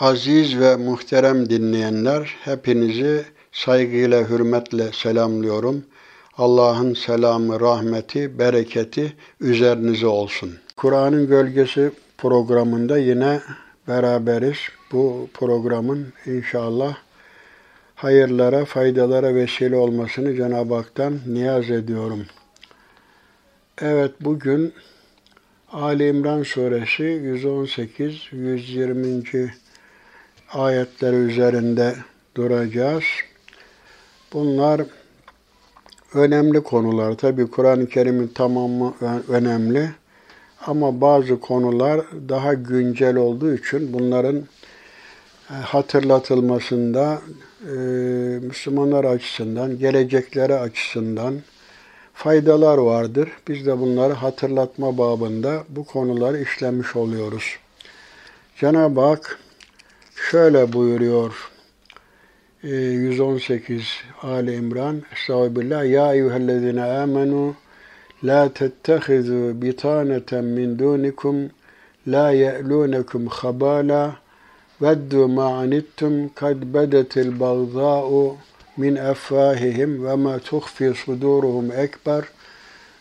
Aziz ve muhterem dinleyenler, hepinizi saygıyla, hürmetle selamlıyorum. Allah'ın selamı, rahmeti, bereketi üzerinize olsun. Kur'an'ın Gölgesi programında yine beraberiz. Bu programın inşallah hayırlara, faydalara vesile olmasını Cenab-ı Hak'tan niyaz ediyorum. Evet bugün Ali İmran suresi 118 120. ayetleri üzerinde duracağız. Bunlar önemli konular. Tabi Kur'an-ı Kerim'in tamamı önemli. Ama bazı konular daha güncel olduğu için bunların e, hatırlatılmasında e, Müslümanlar açısından, gelecekleri açısından faydalar vardır. Biz de bunları hatırlatma babında bu konuları işlemiş oluyoruz. Cenab-ı Hak şöyle buyuruyor 118 Ali İmran Estağfirullah. Ya eyyühellezine amenu La tettehizu bitaneten min dunikum La ye'lunekum khabala Veddu ma anittum kad bedetil bagza'u min effahihim ve ma tuhfi suduruhum ekber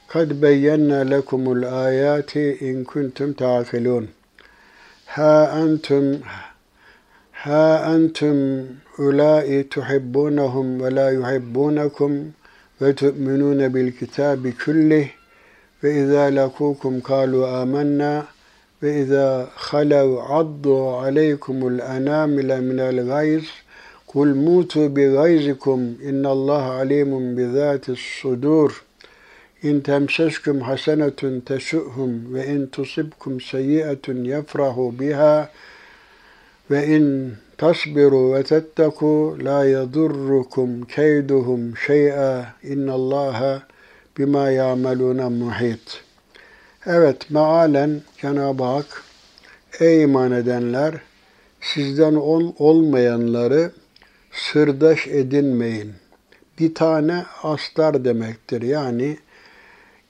kad beyyenna lekumul ayati in kuntum ta'kilun ha entum ها أنتم أولئك تحبونهم ولا يحبونكم وتؤمنون بالكتاب كله فإذا لقوكم قالوا آمنا فإذا خلوا عضوا عليكم الأنامل من الغيظ قل موتوا بغيظكم إن الله عليم بذات الصدور. إن تمسسكم حسنة تسؤهم وإن تصبكم سيئة يفرحوا بها. Ve in tasbiru ve tetteku la yadurrukum keyduhum şey'a innallaha bima ya'meluna muhit. Evet, mealen Cenab-ı Hak ey iman edenler sizden ol, olmayanları sırdaş edinmeyin. Bir tane astar demektir. Yani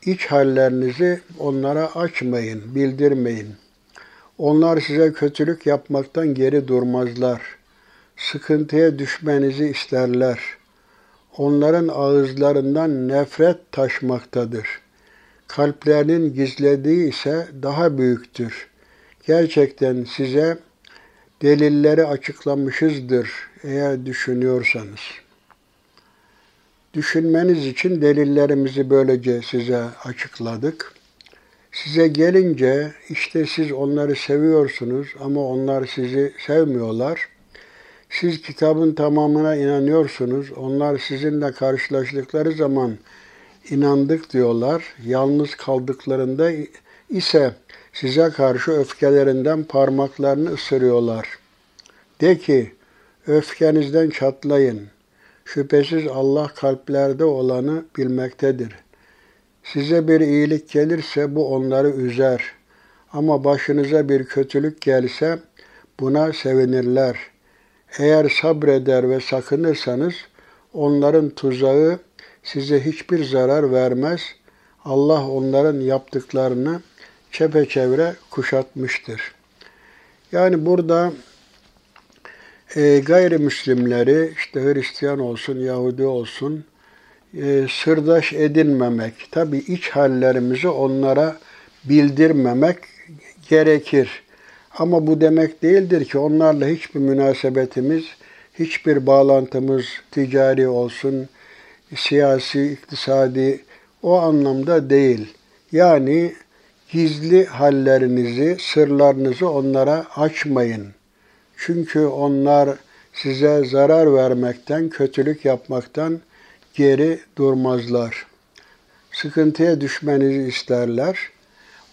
iç hallerinizi onlara açmayın, bildirmeyin. Onlar size kötülük yapmaktan geri durmazlar. Sıkıntıya düşmenizi isterler. Onların ağızlarından nefret taşmaktadır. Kalplerinin gizlediği ise daha büyüktür. Gerçekten size delilleri açıklamışızdır eğer düşünüyorsanız. Düşünmeniz için delillerimizi böylece size açıkladık. Size gelince işte siz onları seviyorsunuz ama onlar sizi sevmiyorlar. Siz kitabın tamamına inanıyorsunuz. Onlar sizinle karşılaştıkları zaman inandık diyorlar. Yalnız kaldıklarında ise size karşı öfkelerinden parmaklarını ısırıyorlar. De ki, öfkenizden çatlayın. Şüphesiz Allah kalplerde olanı bilmektedir. Size bir iyilik gelirse bu onları üzer. Ama başınıza bir kötülük gelse buna sevinirler. Eğer sabreder ve sakınırsanız onların tuzağı size hiçbir zarar vermez. Allah onların yaptıklarını çepeçevre kuşatmıştır. Yani burada e, gayrimüslimleri işte Hristiyan olsun, Yahudi olsun e, sırdaş edinmemek, tabi iç hallerimizi onlara bildirmemek gerekir. Ama bu demek değildir ki onlarla hiçbir münasebetimiz, hiçbir bağlantımız ticari olsun, siyasi, iktisadi o anlamda değil. Yani gizli hallerinizi, sırlarınızı onlara açmayın. Çünkü onlar size zarar vermekten, kötülük yapmaktan geri durmazlar. Sıkıntıya düşmenizi isterler.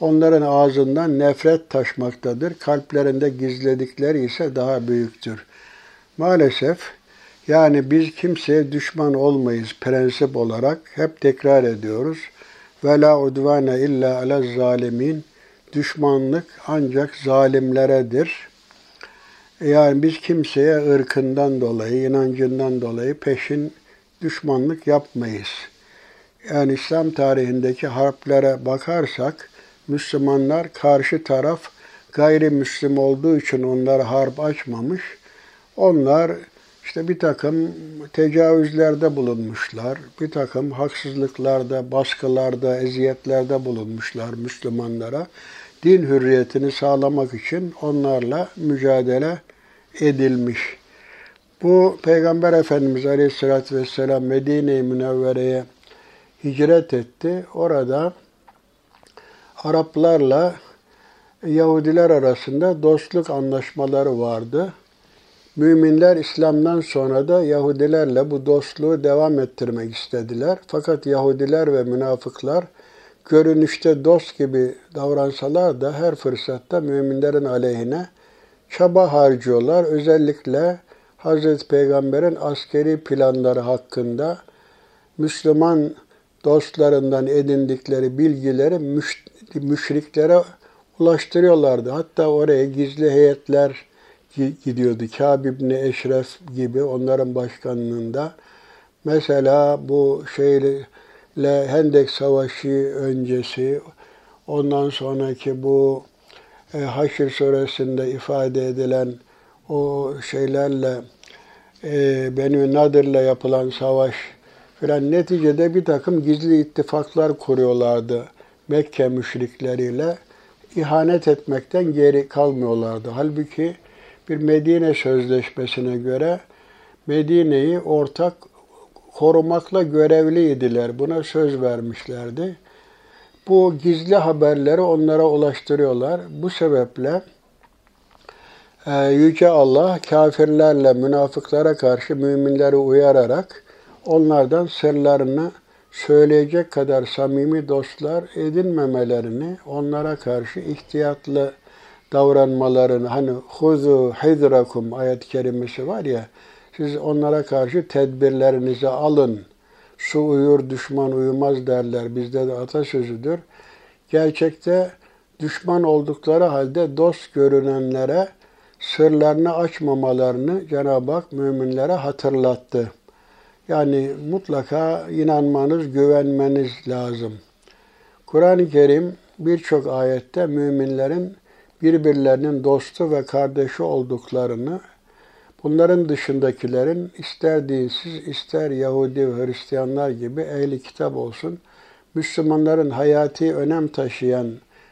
Onların ağzından nefret taşmaktadır. Kalplerinde gizledikleri ise daha büyüktür. Maalesef yani biz kimseye düşman olmayız prensip olarak hep tekrar ediyoruz. Ve la udvane illa ala zalimin. Düşmanlık ancak zalimleredir. Yani biz kimseye ırkından dolayı, inancından dolayı peşin düşmanlık yapmayız. Yani İslam tarihindeki harplere bakarsak Müslümanlar karşı taraf gayrimüslim olduğu için onlar harp açmamış. Onlar işte bir takım tecavüzlerde bulunmuşlar, bir takım haksızlıklarda, baskılarda, eziyetlerde bulunmuşlar Müslümanlara. Din hürriyetini sağlamak için onlarla mücadele edilmiş. Bu Peygamber Efendimiz Aleyhisselatü Vesselam Medine-i Münevvere'ye hicret etti. Orada Araplarla Yahudiler arasında dostluk anlaşmaları vardı. Müminler İslam'dan sonra da Yahudilerle bu dostluğu devam ettirmek istediler. Fakat Yahudiler ve münafıklar görünüşte dost gibi davransalar da her fırsatta müminlerin aleyhine çaba harcıyorlar. Özellikle Hazreti Peygamber'in askeri planları hakkında Müslüman dostlarından edindikleri bilgileri müş, müşriklere ulaştırıyorlardı. Hatta oraya gizli heyetler gidiyordu. Kâb İbni Eşref gibi onların başkanlığında. Mesela bu şeyle Hendek Savaşı öncesi, ondan sonraki bu e, Haşr suresinde ifade edilen o şeylerle e, Benü Nadir'le yapılan savaş filan neticede bir takım gizli ittifaklar kuruyorlardı Mekke müşrikleriyle. ihanet etmekten geri kalmıyorlardı. Halbuki bir Medine Sözleşmesi'ne göre Medine'yi ortak korumakla görevliydiler. Buna söz vermişlerdi. Bu gizli haberleri onlara ulaştırıyorlar. Bu sebeple Yüce Allah kafirlerle münafıklara karşı müminleri uyararak onlardan sırlarını söyleyecek kadar samimi dostlar edinmemelerini, onlara karşı ihtiyatlı davranmalarını, hani huzu hidrakum ayet-i kerimesi var ya, siz onlara karşı tedbirlerinizi alın. Su uyur, düşman uyumaz derler. Bizde de atasözüdür. Gerçekte düşman oldukları halde dost görünenlere sırlarını açmamalarını Cenab-ı Hak müminlere hatırlattı. Yani mutlaka inanmanız, güvenmeniz lazım. Kur'an-ı Kerim birçok ayette müminlerin birbirlerinin dostu ve kardeşi olduklarını, bunların dışındakilerin ister dinsiz, ister Yahudi ve Hristiyanlar gibi ehli kitap olsun, Müslümanların hayati önem taşıyan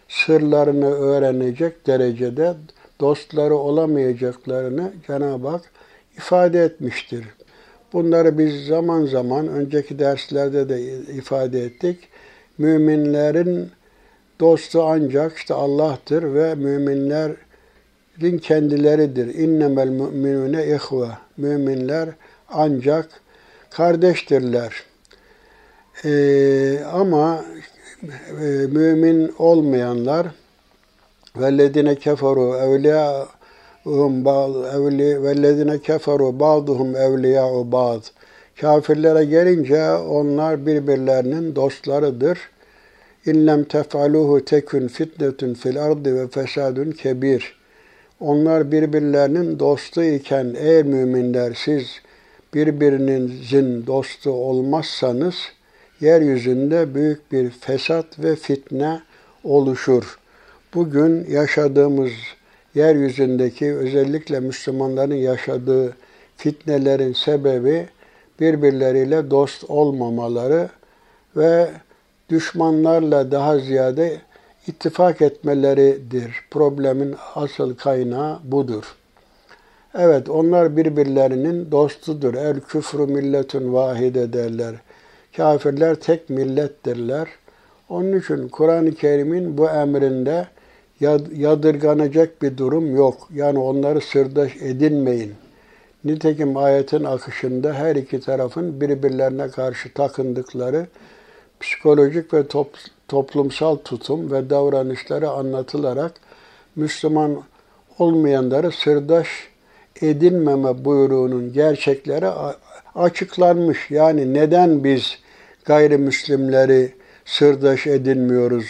sırlarını öğrenecek derecede dostları olamayacaklarını Cenab-ı Hak ifade etmiştir. Bunları biz zaman zaman önceki derslerde de ifade ettik. Müminlerin dostu ancak işte Allah'tır ve müminlerin kendileridir. İnnemel müminune ihve. Müminler ancak kardeştirler. Ee, ama e, mümin olmayanlar vellezine keferu evliya hum evli vellezine keferu ba'duhum evliya'u ba'd. Kafirlere gelince onlar birbirlerinin dostlarıdır. İllem tef'aluhu tekün fitnetun fil ardı ve fesadun kebir. Onlar birbirlerinin dostu iken eğer müminler siz birbirinizin dostu olmazsanız yeryüzünde büyük bir fesat ve fitne oluşur. Bugün yaşadığımız yeryüzündeki özellikle Müslümanların yaşadığı fitnelerin sebebi birbirleriyle dost olmamaları ve düşmanlarla daha ziyade ittifak etmeleridir. Problemin asıl kaynağı budur. Evet onlar birbirlerinin dostudur. El küfrü milletun vahide derler. Kafirler tek millettirler. Onun için Kur'an-ı Kerim'in bu emrinde yadırganacak bir durum yok. Yani onları sırdaş edinmeyin. Nitekim ayetin akışında her iki tarafın birbirlerine karşı takındıkları psikolojik ve top, toplumsal tutum ve davranışları anlatılarak Müslüman olmayanları sırdaş edinmeme buyruğunun gerçekleri açıklanmış. Yani neden biz gayrimüslimleri sırdaş edinmiyoruz,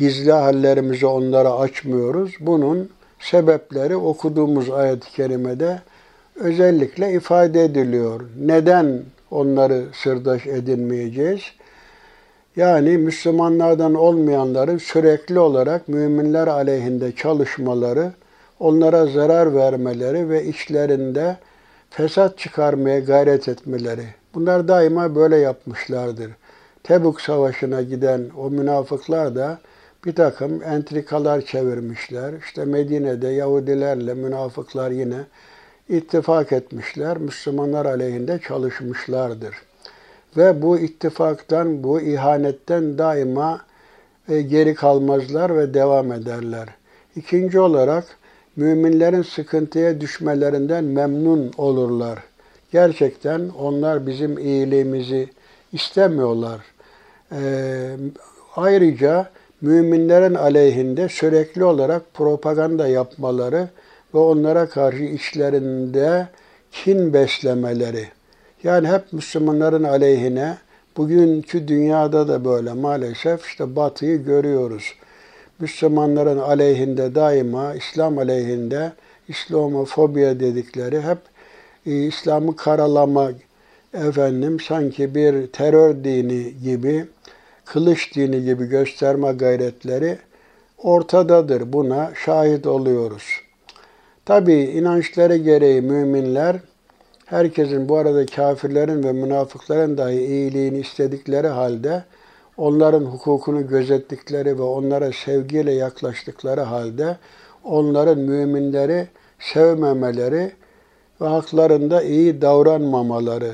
gizli hallerimizi onlara açmıyoruz. Bunun sebepleri okuduğumuz ayet-i kerimede özellikle ifade ediliyor. Neden onları sırdaş edinmeyeceğiz? Yani Müslümanlardan olmayanların sürekli olarak müminler aleyhinde çalışmaları, onlara zarar vermeleri ve içlerinde fesat çıkarmaya gayret etmeleri. Bunlar daima böyle yapmışlardır. Tebuk Savaşı'na giden o münafıklar da bir takım entrikalar çevirmişler. İşte Medine'de Yahudilerle münafıklar yine ittifak etmişler. Müslümanlar aleyhinde çalışmışlardır. Ve bu ittifaktan, bu ihanetten daima e, geri kalmazlar ve devam ederler. İkinci olarak müminlerin sıkıntıya düşmelerinden memnun olurlar. Gerçekten onlar bizim iyiliğimizi istemiyorlar. Ee, ayrıca müminlerin aleyhinde sürekli olarak propaganda yapmaları ve onlara karşı içlerinde kin beslemeleri. Yani hep Müslümanların aleyhine, bugünkü dünyada da böyle maalesef işte batıyı görüyoruz. Müslümanların aleyhinde daima, İslam aleyhinde, İslamofobiya dedikleri hep e, İslam'ı karalama, efendim sanki bir terör dini gibi, kılıç dini gibi gösterme gayretleri ortadadır. Buna şahit oluyoruz. Tabi inançları gereği müminler herkesin bu arada kafirlerin ve münafıkların dahi iyiliğini istedikleri halde onların hukukunu gözettikleri ve onlara sevgiyle yaklaştıkları halde onların müminleri sevmemeleri ve haklarında iyi davranmamaları.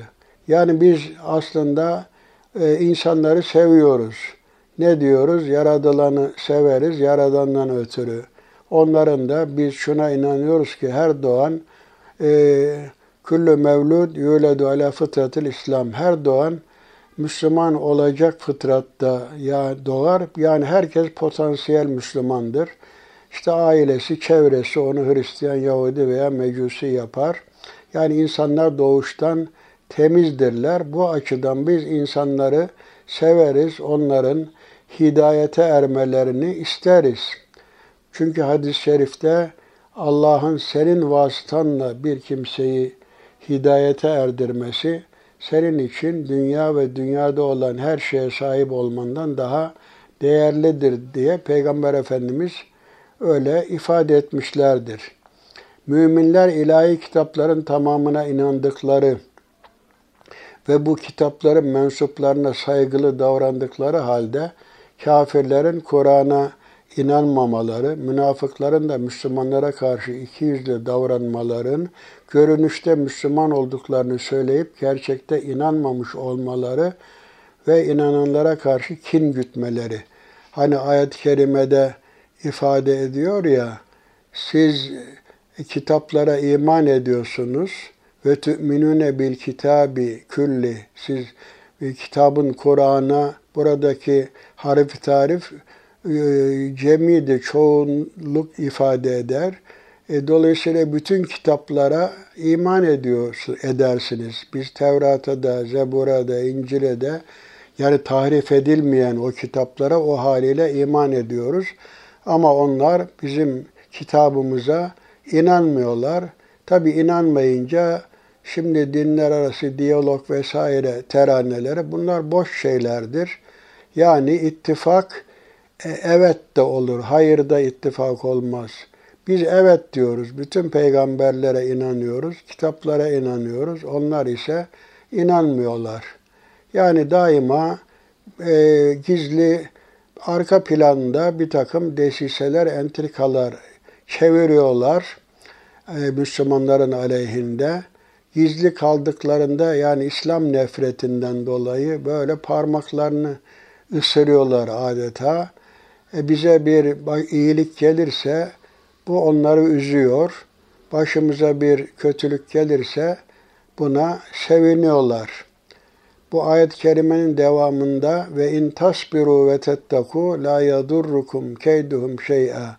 Yani biz aslında e, insanları seviyoruz. Ne diyoruz? Yaradılanı severiz, yaradandan ötürü. Onların da biz şuna inanıyoruz ki her doğan e, küllü mevlud yuledu ala fıtratil İslam. Her doğan Müslüman olacak fıtratta ya doğar. Yani herkes potansiyel Müslümandır. İşte ailesi, çevresi onu Hristiyan, Yahudi veya Mecusi yapar. Yani insanlar doğuştan temizdirler. Bu açıdan biz insanları severiz, onların hidayete ermelerini isteriz. Çünkü hadis-i şerifte Allah'ın senin vasıtanla bir kimseyi hidayete erdirmesi senin için dünya ve dünyada olan her şeye sahip olmandan daha değerlidir diye Peygamber Efendimiz öyle ifade etmişlerdir. Müminler ilahi kitapların tamamına inandıkları ve bu kitapların mensuplarına saygılı davrandıkları halde kafirlerin Kur'an'a inanmamaları, münafıkların da Müslümanlara karşı ikiyüzlü davranmaların, görünüşte Müslüman olduklarını söyleyip gerçekte inanmamış olmaları ve inananlara karşı kin gütmeleri. Hani ayet-i kerimede ifade ediyor ya, siz kitaplara iman ediyorsunuz ve tü'minune bil kitabi külli. Siz kitabın Kur'an'a buradaki harf tarif e, çoğunluk ifade eder. E, dolayısıyla bütün kitaplara iman ediyor, edersiniz. Biz Tevrat'a da, Zebur'a da, İncil'e de yani tahrif edilmeyen o kitaplara o haliyle iman ediyoruz. Ama onlar bizim kitabımıza inanmıyorlar. Tabi inanmayınca şimdi dinler arası diyalog vesaire teraneleri bunlar boş şeylerdir. Yani ittifak e, evet de olur, hayır da ittifak olmaz. Biz evet diyoruz, bütün peygamberlere inanıyoruz, kitaplara inanıyoruz. Onlar ise inanmıyorlar. Yani daima e, gizli arka planda bir takım desiseler, entrikalar çeviriyorlar Müslümanların aleyhinde. Gizli kaldıklarında yani İslam nefretinden dolayı böyle parmaklarını ısırıyorlar adeta. E, bize bir iyilik gelirse bu onları üzüyor. Başımıza bir kötülük gelirse buna seviniyorlar. Bu ayet-i kerimenin devamında ve in tasbiru ve tettaku la yadurrukum keyduhum şey'a.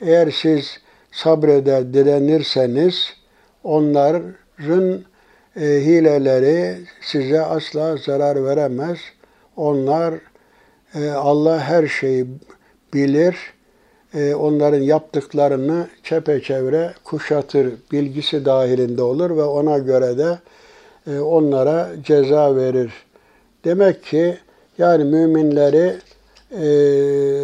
Eğer siz sabreder, direnirseniz onların e, hileleri size asla zarar veremez. Onlar e, Allah her şeyi bilir. E, onların yaptıklarını çepeçevre kuşatır, bilgisi dahilinde olur ve ona göre de e, onlara ceza verir. Demek ki Yani müminleri e,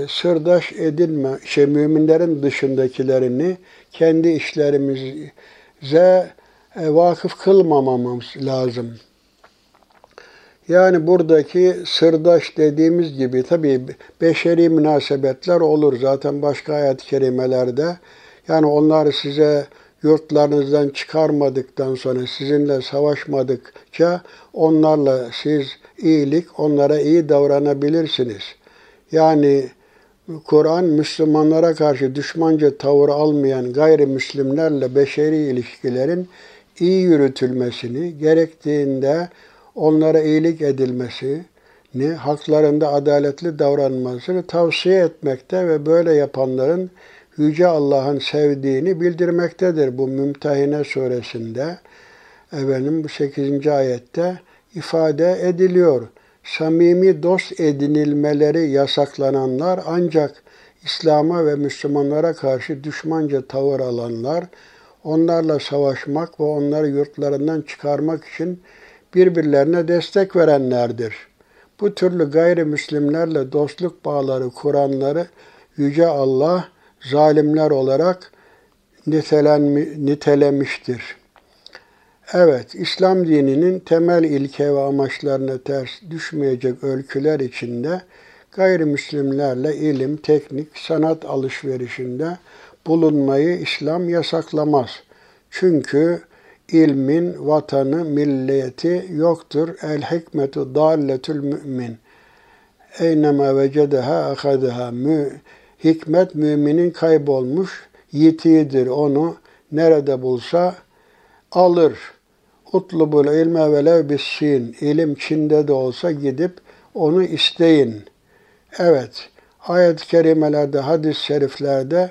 sırdaş edinme, şey müminlerin dışındakilerini kendi işlerimize e, vakıf kılmamamız lazım. Yani buradaki sırdaş dediğimiz gibi tabii beşeri münasebetler olur zaten başka ayet-i kerimelerde. Yani onlar size yurtlarınızdan çıkarmadıktan sonra sizinle savaşmadıkça onlarla siz iyilik, onlara iyi davranabilirsiniz. Yani Kur'an Müslümanlara karşı düşmanca tavır almayan gayrimüslimlerle beşeri ilişkilerin iyi yürütülmesini, gerektiğinde onlara iyilik edilmesini, haklarında adaletli davranmasını tavsiye etmekte ve böyle yapanların Yüce Allah'ın sevdiğini bildirmektedir. Bu Mümtehine suresinde efendim bu 8. ayette ifade ediliyor. Samimi dost edinilmeleri yasaklananlar ancak İslam'a ve Müslümanlara karşı düşmanca tavır alanlar, onlarla savaşmak ve onları yurtlarından çıkarmak için birbirlerine destek verenlerdir. Bu türlü gayrimüslimlerle dostluk bağları kuranları Yüce Allah zalimler olarak nitelemiştir. Evet, İslam dininin temel ilke ve amaçlarına ters düşmeyecek ölçüler içinde gayrimüslimlerle ilim, teknik, sanat alışverişinde bulunmayı İslam yasaklamaz. Çünkü ilmin vatanı, milleti yoktur. El hikmetu dalletül mümin. Eynema vecedeha akadaha. Mü, hikmet müminin kaybolmuş yitiğidir. Onu nerede bulsa alır. Utlubul ilme velev bissin. İlim Çin'de de olsa gidip onu isteyin. Evet, ayet-i kerimelerde, hadis-i şeriflerde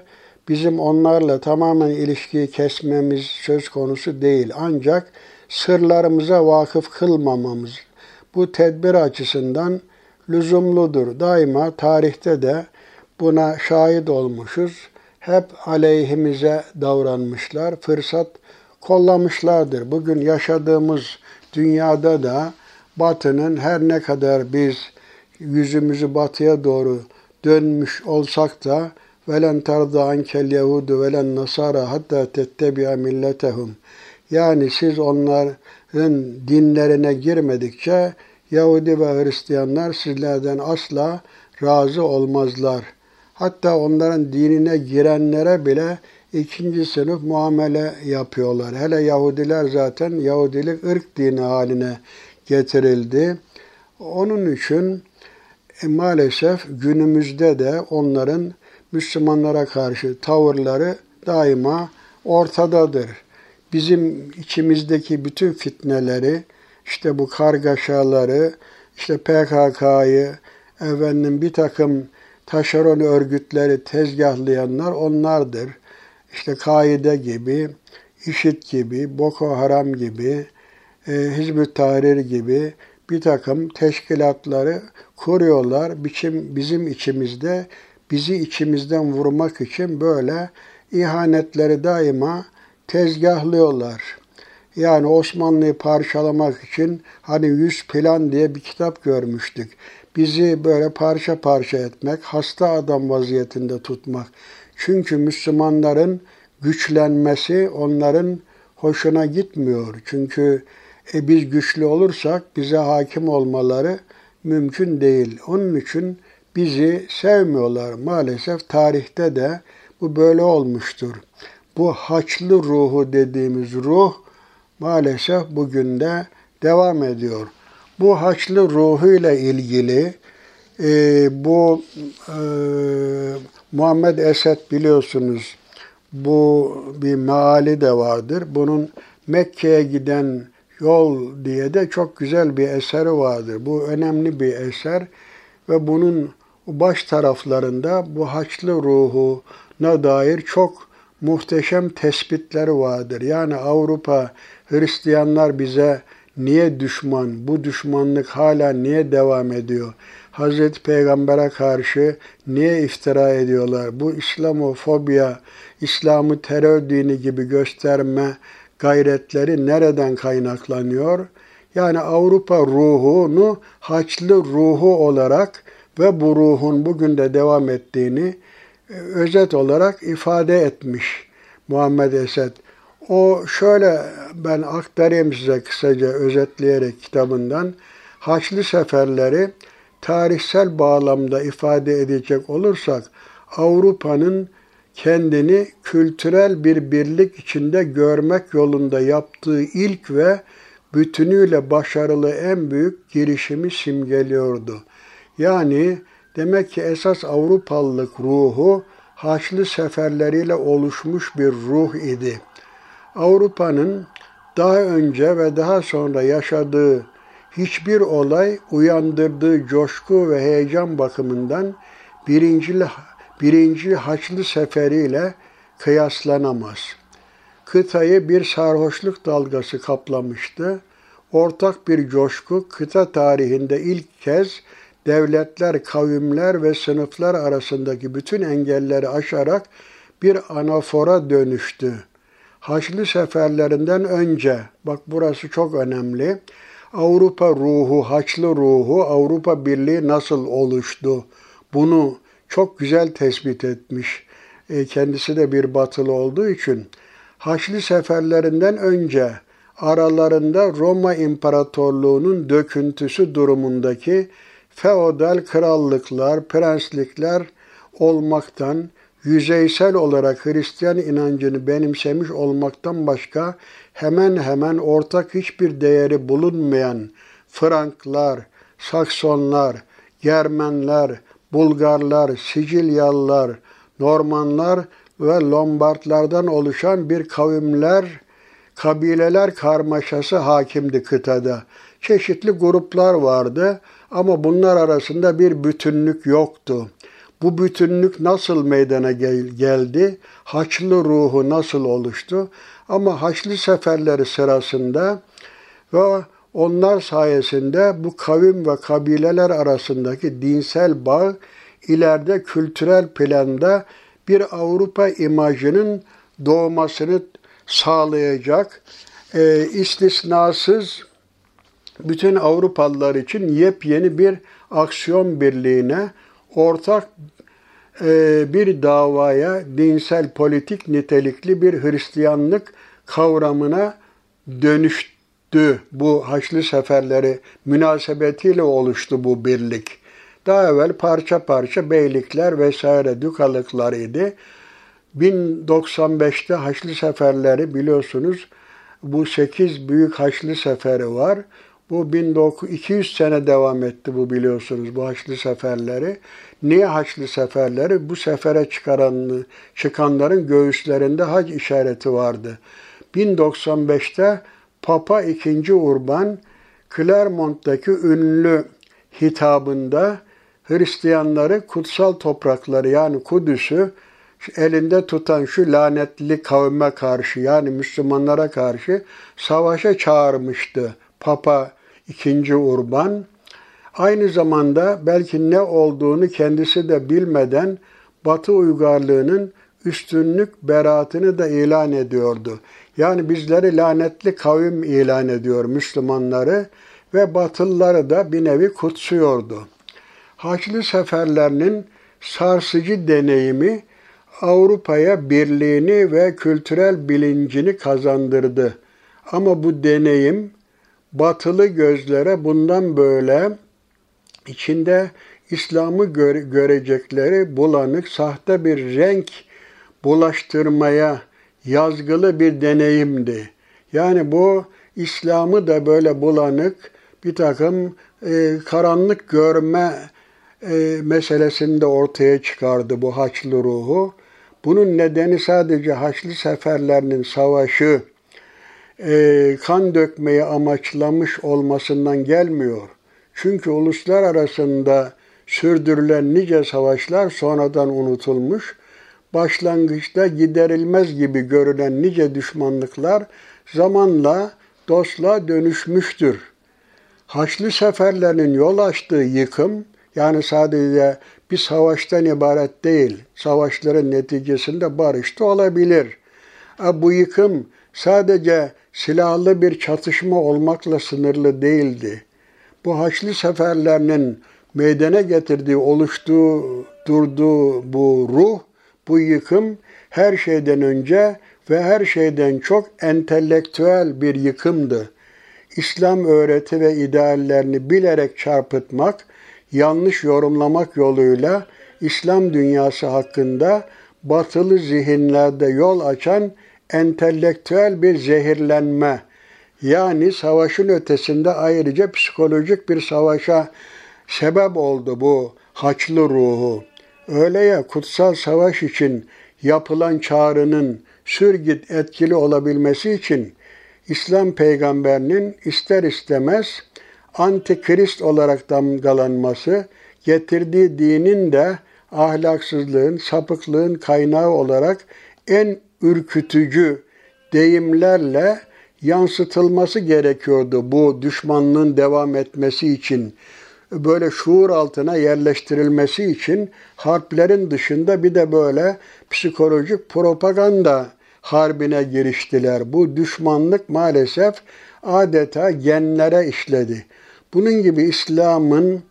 bizim onlarla tamamen ilişkiyi kesmemiz söz konusu değil. Ancak sırlarımıza vakıf kılmamamız bu tedbir açısından lüzumludur. Daima tarihte de buna şahit olmuşuz. Hep aleyhimize davranmışlar, fırsat kollamışlardır. Bugün yaşadığımız dünyada da Batı'nın her ne kadar biz yüzümüzü batıya doğru dönmüş olsak da velen tarda ankel yehudu velen nasara hatta tettebi'a milletehum. Yani siz onların dinlerine girmedikçe Yahudi ve Hristiyanlar sizlerden asla razı olmazlar. Hatta onların dinine girenlere bile ikinci sınıf muamele yapıyorlar. Hele Yahudiler zaten Yahudilik ırk dini haline getirildi. Onun için e, maalesef günümüzde de onların Müslümanlara karşı tavırları daima ortadadır. Bizim içimizdeki bütün fitneleri, işte bu kargaşaları, işte PKK'yı, efendim bir takım taşeron örgütleri tezgahlayanlar onlardır. İşte Kaide gibi, İşit gibi, Boko Haram gibi, e, Hizb-ü Tahrir gibi bir takım teşkilatları kuruyorlar. Biçim, bizim içimizde bizi içimizden vurmak için böyle ihanetleri daima tezgahlıyorlar. Yani Osmanlı'yı parçalamak için hani yüz plan diye bir kitap görmüştük. Bizi böyle parça parça etmek, hasta adam vaziyetinde tutmak. Çünkü Müslümanların güçlenmesi onların hoşuna gitmiyor. Çünkü e, biz güçlü olursak bize hakim olmaları mümkün değil. Onun için bizi sevmiyorlar. Maalesef tarihte de bu böyle olmuştur. Bu haçlı ruhu dediğimiz ruh maalesef bugün de devam ediyor. Bu haçlı ruhuyla ilgili e, bu e, Muhammed Esed biliyorsunuz bu bir meali de vardır. Bunun Mekke'ye giden yol diye de çok güzel bir eseri vardır. Bu önemli bir eser ve bunun baş taraflarında bu haçlı ruhuna dair çok muhteşem tespitleri vardır. Yani Avrupa Hristiyanlar bize niye düşman, bu düşmanlık hala niye devam ediyor? Hazreti Peygamber'e karşı niye iftira ediyorlar? Bu İslamofobya, İslam'ı terör dini gibi gösterme gayretleri nereden kaynaklanıyor? Yani Avrupa ruhunu Haçlı ruhu olarak ve bu ruhun bugün de devam ettiğini e, özet olarak ifade etmiş Muhammed Esed. O şöyle ben aktarayım size kısaca özetleyerek kitabından. Haçlı seferleri tarihsel bağlamda ifade edecek olursak Avrupa'nın kendini kültürel bir birlik içinde görmek yolunda yaptığı ilk ve bütünüyle başarılı en büyük girişimi simgeliyordu. Yani demek ki esas Avrupalılık ruhu Haçlı seferleriyle oluşmuş bir ruh idi. Avrupa'nın daha önce ve daha sonra yaşadığı hiçbir olay uyandırdığı coşku ve heyecan bakımından birincili, birinci Haçlı seferiyle kıyaslanamaz. Kıtayı bir sarhoşluk dalgası kaplamıştı. Ortak bir coşku kıta tarihinde ilk kez devletler, kavimler ve sınıflar arasındaki bütün engelleri aşarak bir anafora dönüştü. Haçlı seferlerinden önce, bak burası çok önemli, Avrupa ruhu, Haçlı ruhu, Avrupa Birliği nasıl oluştu? Bunu çok güzel tespit etmiş. E, kendisi de bir batılı olduğu için. Haçlı seferlerinden önce aralarında Roma İmparatorluğu'nun döküntüsü durumundaki feodal krallıklar, prenslikler olmaktan, yüzeysel olarak Hristiyan inancını benimsemiş olmaktan başka hemen hemen ortak hiçbir değeri bulunmayan Franklar, Saksonlar, Germenler, Bulgarlar, Sicilyalılar, Normanlar ve Lombardlardan oluşan bir kavimler, kabileler karmaşası hakimdi kıtada. Çeşitli gruplar vardı ama bunlar arasında bir bütünlük yoktu. Bu bütünlük nasıl meydana gel- geldi? Haçlı ruhu nasıl oluştu? Ama Haçlı seferleri sırasında ve onlar sayesinde bu kavim ve kabileler arasındaki dinsel bağ ileride kültürel planda bir Avrupa imajının doğmasını sağlayacak. E, istisnasız bütün Avrupalılar için yepyeni bir aksiyon birliğine, ortak bir davaya, dinsel politik nitelikli bir Hristiyanlık kavramına dönüştü. Bu Haçlı seferleri münasebetiyle oluştu bu birlik. Daha evvel parça parça beylikler vesaire dükalıklar idi. 1095'te Haçlı seferleri biliyorsunuz bu 8 büyük Haçlı seferi var. Bu 1900 sene devam etti bu biliyorsunuz bu Haçlı seferleri. Niye Haçlı seferleri? Bu sefere çıkaran, çıkanların göğüslerinde hac işareti vardı. 1095'te Papa II. Urban Clermont'taki ünlü hitabında Hristiyanları kutsal toprakları yani Kudüs'ü elinde tutan şu lanetli kavme karşı yani Müslümanlara karşı savaşa çağırmıştı Papa II. Urban. Aynı zamanda belki ne olduğunu kendisi de bilmeden Batı uygarlığının üstünlük beraatını da ilan ediyordu. Yani bizleri lanetli kavim ilan ediyor Müslümanları ve Batılıları da bir nevi kutsuyordu. Haçlı seferlerinin sarsıcı deneyimi Avrupa'ya birliğini ve kültürel bilincini kazandırdı. Ama bu deneyim batılı gözlere bundan böyle içinde İslam'ı göre, görecekleri bulanık, sahte bir renk bulaştırmaya yazgılı bir deneyimdi. Yani bu İslam'ı da böyle bulanık bir takım e, karanlık görme e, meselesini de ortaya çıkardı bu Haçlı ruhu. Bunun nedeni sadece Haçlı seferlerinin savaşı, e, kan dökmeyi amaçlamış olmasından gelmiyor. Çünkü uluslar arasında sürdürülen nice savaşlar sonradan unutulmuş, başlangıçta giderilmez gibi görülen nice düşmanlıklar zamanla dostluğa dönüşmüştür. Haçlı seferlerinin yol açtığı yıkım, yani sadece bir savaştan ibaret değil, savaşların neticesinde barış da olabilir. Bu yıkım sadece silahlı bir çatışma olmakla sınırlı değildi. Bu Haçlı seferlerinin meydana getirdiği, oluştuğu, durduğu bu ruh, bu yıkım her şeyden önce ve her şeyden çok entelektüel bir yıkımdı. İslam öğreti ve ideallerini bilerek çarpıtmak, yanlış yorumlamak yoluyla İslam dünyası hakkında batılı zihinlerde yol açan entelektüel bir zehirlenme, yani savaşın ötesinde ayrıca psikolojik bir savaşa sebep oldu bu haçlı ruhu. Öyle ya kutsal savaş için yapılan çağrının sürgit etkili olabilmesi için İslam peygamberinin ister istemez antikrist olarak damgalanması, getirdiği dinin de ahlaksızlığın, sapıklığın kaynağı olarak en ürkütücü deyimlerle yansıtılması gerekiyordu bu düşmanlığın devam etmesi için. Böyle şuur altına yerleştirilmesi için harplerin dışında bir de böyle psikolojik propaganda harbine giriştiler. Bu düşmanlık maalesef adeta genlere işledi. Bunun gibi İslam'ın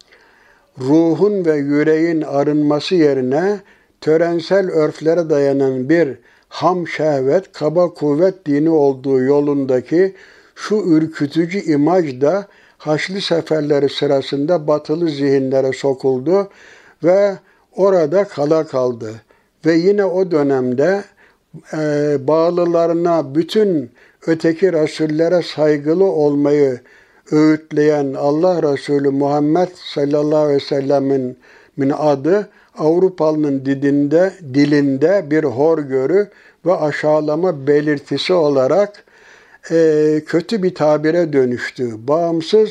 ruhun ve yüreğin arınması yerine törensel örflere dayanan bir ham şehvet, kaba kuvvet dini olduğu yolundaki şu ürkütücü imaj da Haçlı seferleri sırasında batılı zihinlere sokuldu ve orada kala kaldı. Ve yine o dönemde e, bağlılarına bütün öteki rasullere saygılı olmayı öğütleyen Allah Resulü Muhammed sallallahu aleyhi ve sellemin min adı Avrupalı'nın dilinde, dilinde bir horgörü ve aşağılama belirtisi olarak e, kötü bir tabire dönüştü. Bağımsız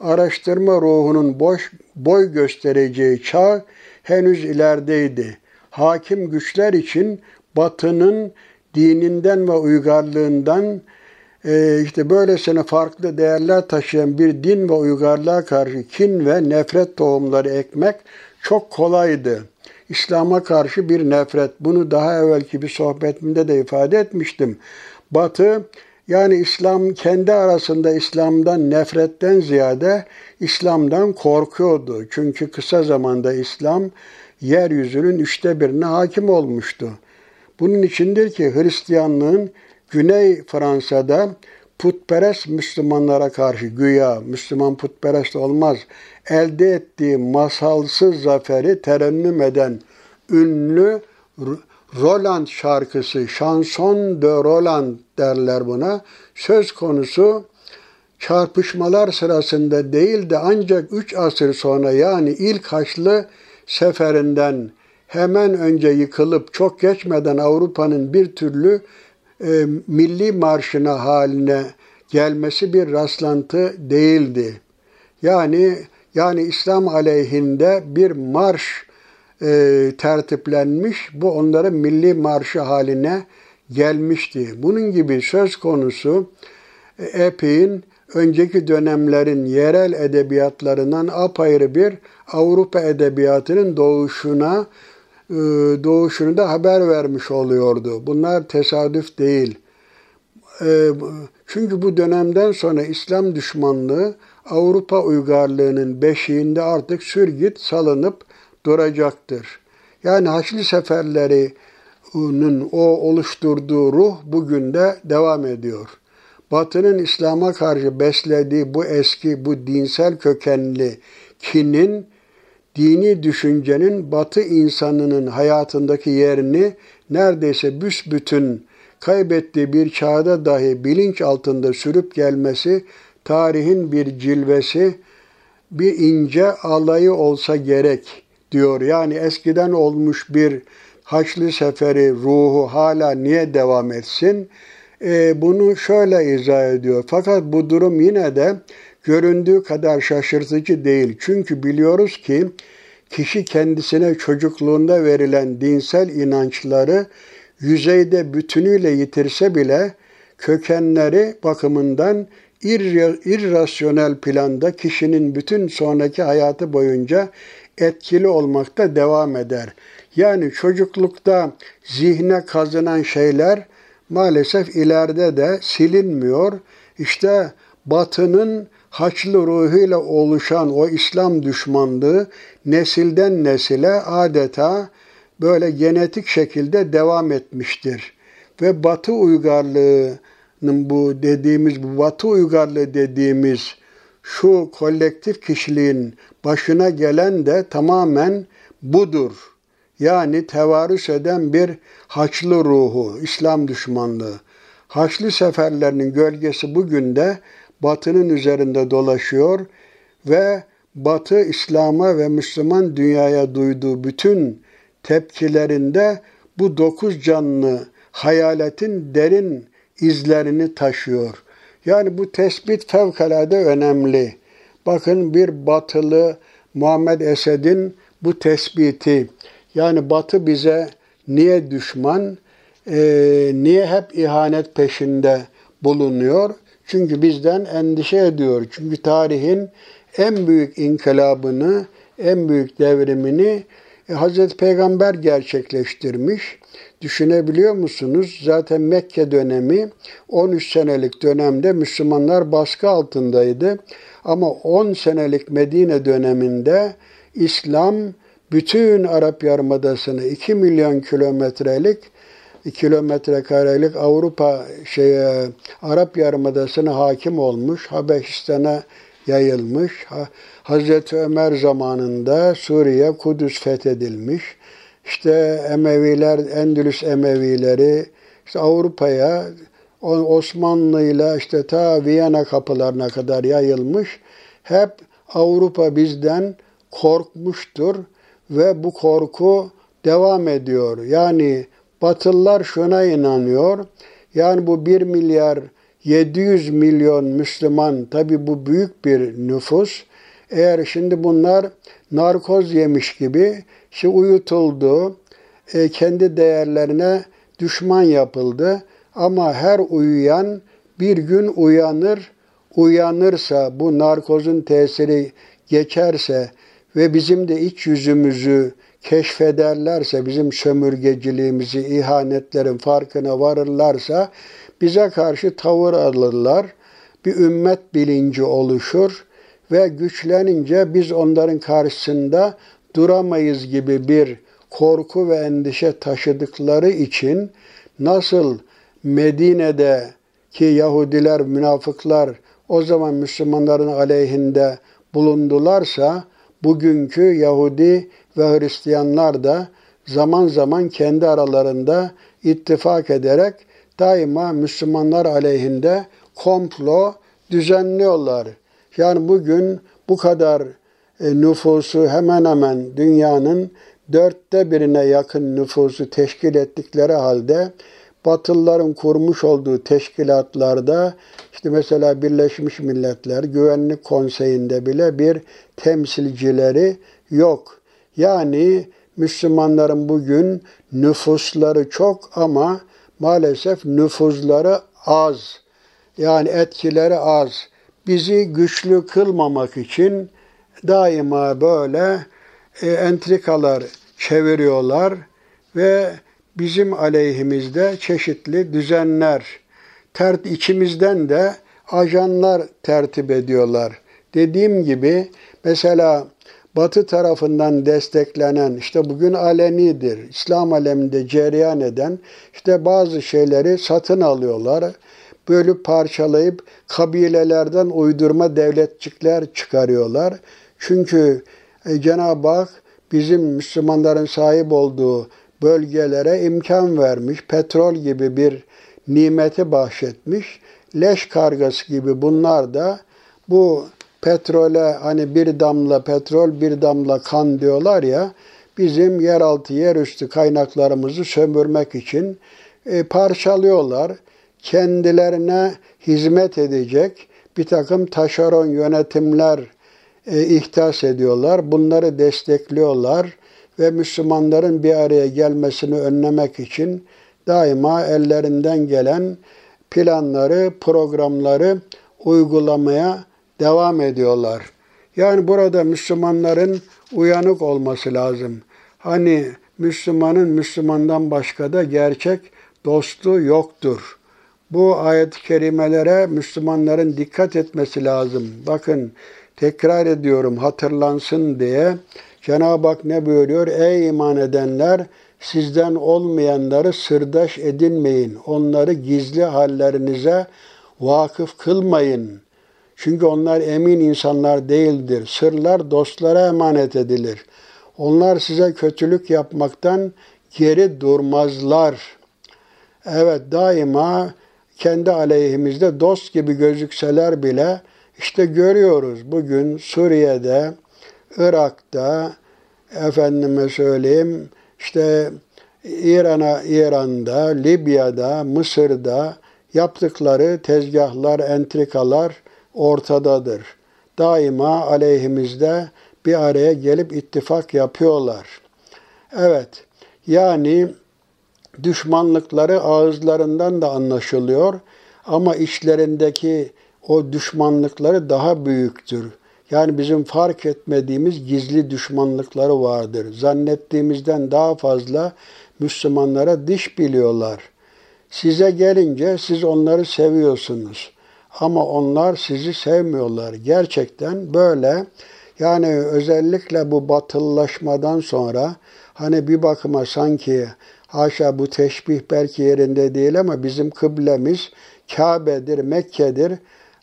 araştırma ruhunun boş, boy göstereceği çağ henüz ilerideydi. Hakim güçler için batının dininden ve uygarlığından e, işte böylesine farklı değerler taşıyan bir din ve uygarlığa karşı kin ve nefret tohumları ekmek çok kolaydı. İslam'a karşı bir nefret. Bunu daha evvelki bir sohbetimde de ifade etmiştim. Batı yani İslam kendi arasında İslam'dan nefretten ziyade İslam'dan korkuyordu. Çünkü kısa zamanda İslam yeryüzünün üçte birine hakim olmuştu. Bunun içindir ki Hristiyanlığın Güney Fransa'da putperest Müslümanlara karşı güya Müslüman putperest olmaz elde ettiği masalsız zaferi terennüm eden ünlü Roland şarkısı, Chanson de Roland derler buna. Söz konusu çarpışmalar sırasında değil de ancak üç asır sonra yani ilk Haçlı seferinden hemen önce yıkılıp çok geçmeden Avrupa'nın bir türlü e, milli marşına haline gelmesi bir rastlantı değildi. Yani yani İslam aleyhinde bir marş e, tertiplenmiş, bu onların milli marşı haline gelmişti. Bunun gibi söz konusu e, epey'in önceki dönemlerin yerel edebiyatlarından apayrı bir Avrupa edebiyatının doğuşuna doğuşunu da haber vermiş oluyordu. Bunlar tesadüf değil. E, çünkü bu dönemden sonra İslam düşmanlığı Avrupa uygarlığının beşiğinde artık sürgit salınıp duracaktır. Yani Haçlı seferlerinin o oluşturduğu ruh bugün de devam ediyor. Batı'nın İslam'a karşı beslediği bu eski, bu dinsel kökenli kinin, dini düşüncenin Batı insanının hayatındaki yerini neredeyse büsbütün kaybettiği bir çağda dahi bilinç altında sürüp gelmesi tarihin bir cilvesi, bir ince alayı olsa gerek diyor. Yani eskiden olmuş bir Haçlı Seferi ruhu hala niye devam etsin? E, bunu şöyle izah ediyor. Fakat bu durum yine de göründüğü kadar şaşırtıcı değil. Çünkü biliyoruz ki kişi kendisine çocukluğunda verilen dinsel inançları yüzeyde bütünüyle yitirse bile kökenleri bakımından irrasyonel planda kişinin bütün sonraki hayatı boyunca etkili olmakta devam eder. Yani çocuklukta zihne kazınan şeyler maalesef ileride de silinmiyor. İşte Batı'nın Haçlı ruhuyla oluşan o İslam düşmanlığı nesilden nesile adeta böyle genetik şekilde devam etmiştir. Ve Batı uygarlığının bu dediğimiz, bu Batı uygarlığı dediğimiz şu kolektif kişiliğin başına gelen de tamamen budur. Yani tevarüs eden bir Haçlı ruhu, İslam düşmanlığı. Haçlı seferlerinin gölgesi bugün de Batı'nın üzerinde dolaşıyor ve Batı İslam'a ve Müslüman dünyaya duyduğu bütün tepkilerinde bu dokuz canlı hayaletin derin izlerini taşıyor. Yani bu tespit fevkalade önemli. Bakın bir batılı Muhammed Esed'in bu tespiti. Yani batı bize niye düşman, niye hep ihanet peşinde bulunuyor? Çünkü bizden endişe ediyor. Çünkü tarihin en büyük inkılabını, en büyük devrimini e, Hazreti Peygamber gerçekleştirmiş. Düşünebiliyor musunuz? Zaten Mekke dönemi 13 senelik dönemde Müslümanlar baskı altındaydı. Ama 10 senelik Medine döneminde İslam bütün Arap Yarımadası'nı 2 milyon kilometrelik kilometre karelik Avrupa şeye Arap Yarımadası'na hakim olmuş. Habeşistan'a yayılmış. Hazreti Ömer zamanında Suriye, Kudüs fethedilmiş. İşte Emeviler, Endülüs Emevileri işte Avrupa'ya Osmanlı'yla işte ta Viyana kapılarına kadar yayılmış. Hep Avrupa bizden korkmuştur ve bu korku devam ediyor. Yani Batılılar şuna inanıyor. Yani bu 1 milyar 700 milyon Müslüman tabi bu büyük bir nüfus. Eğer şimdi bunlar narkoz yemiş gibi işte uyutuldu, e, kendi değerlerine düşman yapıldı. Ama her uyuyan bir gün uyanır, uyanırsa bu narkozun tesiri geçerse ve bizim de iç yüzümüzü keşfederlerse, bizim sömürgeciliğimizi, ihanetlerin farkına varırlarsa bize karşı tavır alırlar. Bir ümmet bilinci oluşur ve güçlenince biz onların karşısında duramayız gibi bir korku ve endişe taşıdıkları için nasıl Medine'de ki Yahudiler, münafıklar o zaman Müslümanların aleyhinde bulundularsa bugünkü Yahudi ve Hristiyanlar da zaman zaman kendi aralarında ittifak ederek daima Müslümanlar aleyhinde komplo düzenliyorlar. Yani bugün bu kadar e, nüfusu hemen hemen dünyanın dörtte birine yakın nüfusu teşkil ettikleri halde Batılıların kurmuş olduğu teşkilatlarda işte mesela Birleşmiş Milletler Güvenlik Konseyi'nde bile bir temsilcileri yok. Yani Müslümanların bugün nüfusları çok ama maalesef nüfuzları az. Yani etkileri az. Bizi güçlü kılmamak için daima böyle e, entrikalar çeviriyorlar ve bizim aleyhimizde çeşitli düzenler, tert içimizden de ajanlar tertip ediyorlar. Dediğim gibi mesela Batı tarafından desteklenen, işte bugün alenidir, İslam aleminde cereyan eden işte bazı şeyleri satın alıyorlar. Bölüp parçalayıp kabilelerden uydurma devletçikler çıkarıyorlar. Çünkü e, Cenab-ı Hak bizim Müslümanların sahip olduğu bölgelere imkan vermiş, petrol gibi bir nimeti bahşetmiş. Leş kargası gibi bunlar da bu petrole hani bir damla petrol bir damla kan diyorlar ya bizim yeraltı yerüstü kaynaklarımızı sömürmek için e, parçalıyorlar. Kendilerine hizmet edecek bir takım taşeron yönetimler e, ihtas ediyorlar. Bunları destekliyorlar ve Müslümanların bir araya gelmesini önlemek için daima ellerinden gelen planları, programları uygulamaya devam ediyorlar. Yani burada Müslümanların uyanık olması lazım. Hani Müslümanın Müslümandan başka da gerçek dostu yoktur. Bu ayet-i kerimelere Müslümanların dikkat etmesi lazım. Bakın tekrar ediyorum hatırlansın diye Cenab-ı Hak ne buyuruyor? Ey iman edenler sizden olmayanları sırdaş edinmeyin. Onları gizli hallerinize vakıf kılmayın. Çünkü onlar emin insanlar değildir. Sırlar dostlara emanet edilir. Onlar size kötülük yapmaktan geri durmazlar. Evet daima kendi aleyhimizde dost gibi gözükseler bile işte görüyoruz bugün Suriye'de, Irak'ta, efendime söyleyeyim işte İran'a, İran'da, Libya'da, Mısır'da yaptıkları tezgahlar, entrikalar ortadadır. Daima aleyhimizde bir araya gelip ittifak yapıyorlar. Evet, yani düşmanlıkları ağızlarından da anlaşılıyor ama içlerindeki o düşmanlıkları daha büyüktür. Yani bizim fark etmediğimiz gizli düşmanlıkları vardır. Zannettiğimizden daha fazla Müslümanlara diş biliyorlar. Size gelince siz onları seviyorsunuz. Ama onlar sizi sevmiyorlar. Gerçekten böyle. Yani özellikle bu batıllaşmadan sonra hani bir bakıma sanki haşa bu teşbih belki yerinde değil ama bizim kıblemiz Kabe'dir, Mekke'dir.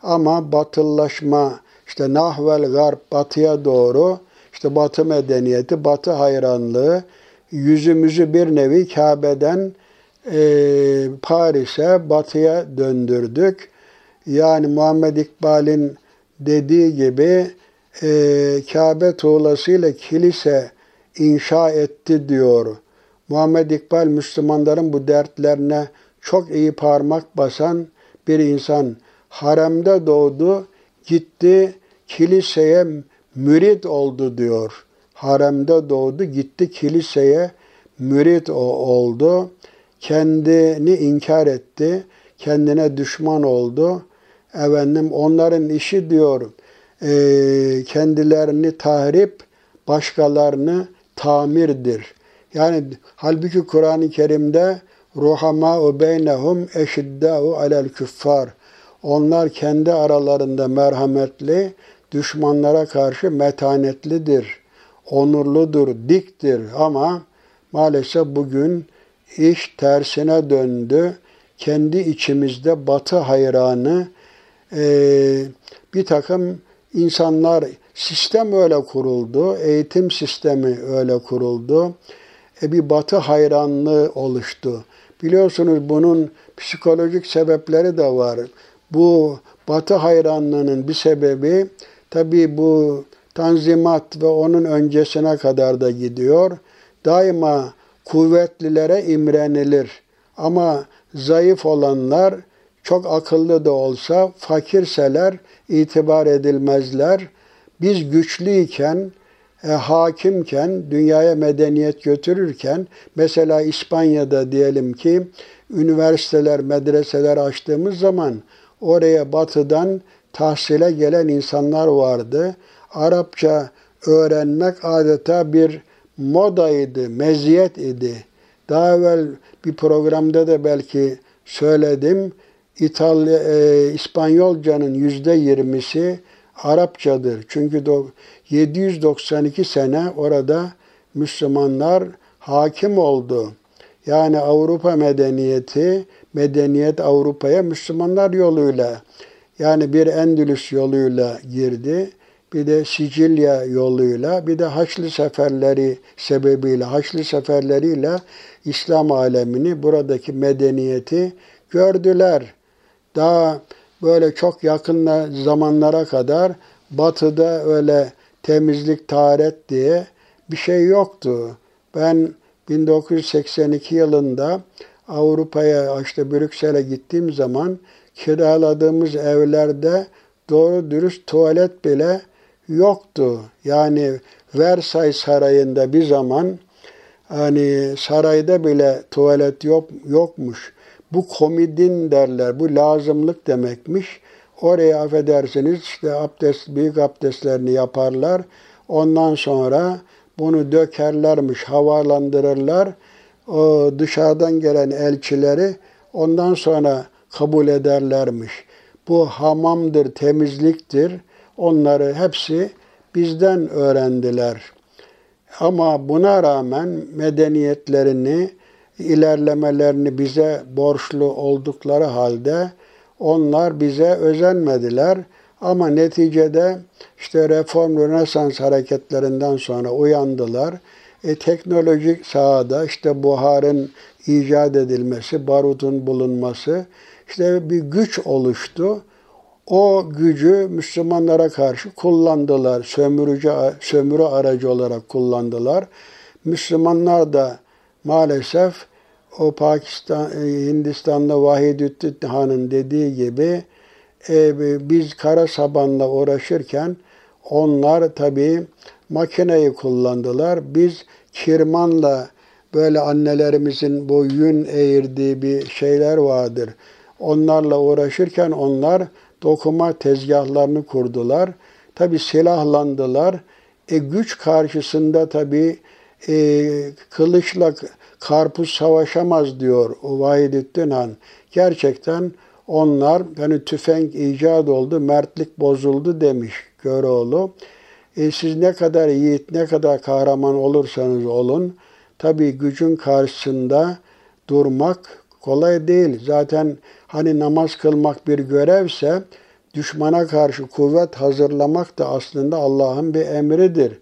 Ama batıllaşma işte nahvel garp batıya doğru işte batı medeniyeti, batı hayranlığı yüzümüzü bir nevi Kabe'den e, Paris'e, batıya döndürdük. Yani Muhammed İkbal'in dediği gibi e, Kabe tuğlasıyla kilise inşa etti diyor. Muhammed İkbal Müslümanların bu dertlerine çok iyi parmak basan bir insan. Haremde doğdu, gitti kiliseye mürit oldu diyor. Haremde doğdu, gitti kiliseye mürit oldu. Kendini inkar etti, kendine düşman oldu. Efendim onların işi diyor e, kendilerini tahrip, başkalarını tamirdir. Yani halbuki Kur'an-ı Kerim'de ruhama u beynehum eşiddâ'u alel küffar. Onlar kendi aralarında merhametli, düşmanlara karşı metanetlidir, onurludur, diktir ama maalesef bugün iş tersine döndü. Kendi içimizde batı hayranı bir takım insanlar, sistem öyle kuruldu, eğitim sistemi öyle kuruldu. E, bir batı hayranlığı oluştu. Biliyorsunuz bunun psikolojik sebepleri de var. Bu batı hayranlığının bir sebebi tabii bu tanzimat ve onun öncesine kadar da gidiyor. Daima kuvvetlilere imrenilir. Ama zayıf olanlar çok akıllı da olsa fakirseler itibar edilmezler. Biz güçlüyken, e, hakimken, dünyaya medeniyet götürürken, mesela İspanya'da diyelim ki üniversiteler, medreseler açtığımız zaman oraya batıdan tahsile gelen insanlar vardı. Arapça öğrenmek adeta bir modaydı, meziyet idi. Daha evvel bir programda da belki söyledim. İtalya, e, İspanyolcanın yüzde yirmisi Arapçadır. Çünkü 792 sene orada Müslümanlar hakim oldu. Yani Avrupa medeniyeti, medeniyet Avrupa'ya Müslümanlar yoluyla, yani bir Endülüs yoluyla girdi. Bir de Sicilya yoluyla, bir de Haçlı seferleri sebebiyle, Haçlı seferleriyle İslam alemini, buradaki medeniyeti gördüler. Daha böyle çok yakın zamanlara kadar batıda öyle temizlik, taharet diye bir şey yoktu. Ben 1982 yılında Avrupa'ya işte Brüksel'e gittiğim zaman kiraladığımız evlerde doğru dürüst tuvalet bile yoktu. Yani Versailles Sarayı'nda bir zaman hani sarayda bile tuvalet yok, yokmuş. Bu komidin derler, bu lazımlık demekmiş. Oraya affedersiniz işte abdest, büyük abdestlerini yaparlar. Ondan sonra bunu dökerlermiş, havalandırırlar o dışarıdan gelen elçileri ondan sonra kabul ederlermiş. Bu hamamdır, temizliktir. Onları hepsi bizden öğrendiler. Ama buna rağmen medeniyetlerini, ilerlemelerini bize borçlu oldukları halde onlar bize özenmediler. Ama neticede işte reform rönesans hareketlerinden sonra uyandılar. E, teknolojik sahada işte buharın icat edilmesi, barutun bulunması işte bir güç oluştu. O gücü Müslümanlara karşı kullandılar. Sömürücü, sömürü aracı olarak kullandılar. Müslümanlar da maalesef o Pakistan, e, Hindistan'da Vahidüddin Han'ın dediği gibi e, biz kara sabanla uğraşırken onlar tabii makineyi kullandılar. Biz kirmanla böyle annelerimizin bu yün eğirdiği bir şeyler vardır. Onlarla uğraşırken onlar dokuma tezgahlarını kurdular. Tabi silahlandılar. E, güç karşısında tabi e, kılıçla karpuz savaşamaz diyor Vahidettin Han. Gerçekten onlar hani tüfek icat oldu, mertlik bozuldu demiş Köroğlu. E, siz ne kadar yiğit, ne kadar kahraman olursanız olun, tabi gücün karşısında durmak kolay değil. Zaten hani namaz kılmak bir görevse, düşmana karşı kuvvet hazırlamak da aslında Allah'ın bir emridir.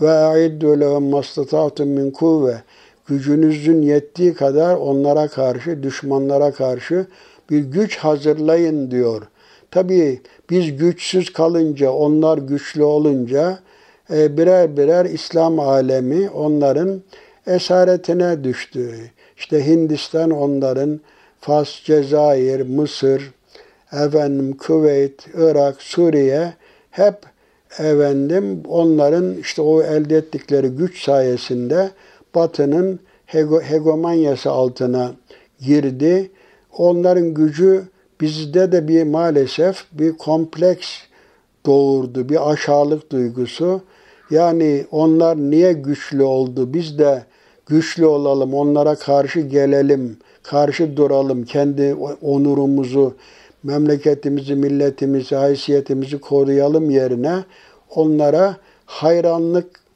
Ve aiddu lehum mastata'tum min kuvve. Gücünüzün yettiği kadar onlara karşı, düşmanlara karşı bir güç hazırlayın diyor. Tabii biz güçsüz kalınca, onlar güçlü olunca e, birer birer İslam alemi onların esaretine düştü. İşte Hindistan onların, Fas, Cezayir, Mısır, efendim Kuveyt, Irak, Suriye hep efendim onların işte o elde ettikleri güç sayesinde Batı'nın hegemonyası altına girdi. Onların gücü bizde de bir maalesef bir kompleks doğurdu, bir aşağılık duygusu. Yani onlar niye güçlü oldu? Biz de güçlü olalım, onlara karşı gelelim, karşı duralım, kendi onurumuzu, memleketimizi, milletimizi, haysiyetimizi koruyalım yerine onlara hayranlık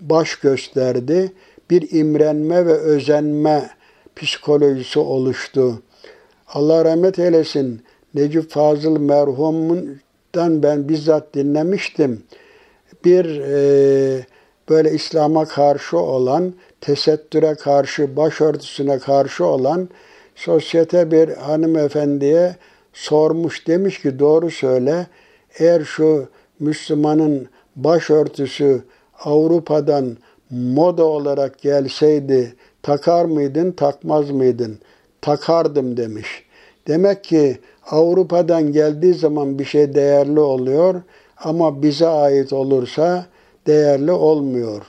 baş gösterdi. Bir imrenme ve özenme psikolojisi oluştu. Allah rahmet eylesin. Necip Fazıl merhumundan ben bizzat dinlemiştim. Bir böyle İslam'a karşı olan, tesettüre karşı, başörtüsüne karşı olan sosyete bir hanımefendiye sormuş. Demiş ki doğru söyle eğer şu Müslümanın başörtüsü Avrupa'dan moda olarak gelseydi takar mıydın, takmaz mıydın? Takardım demiş. Demek ki Avrupa'dan geldiği zaman bir şey değerli oluyor ama bize ait olursa değerli olmuyor.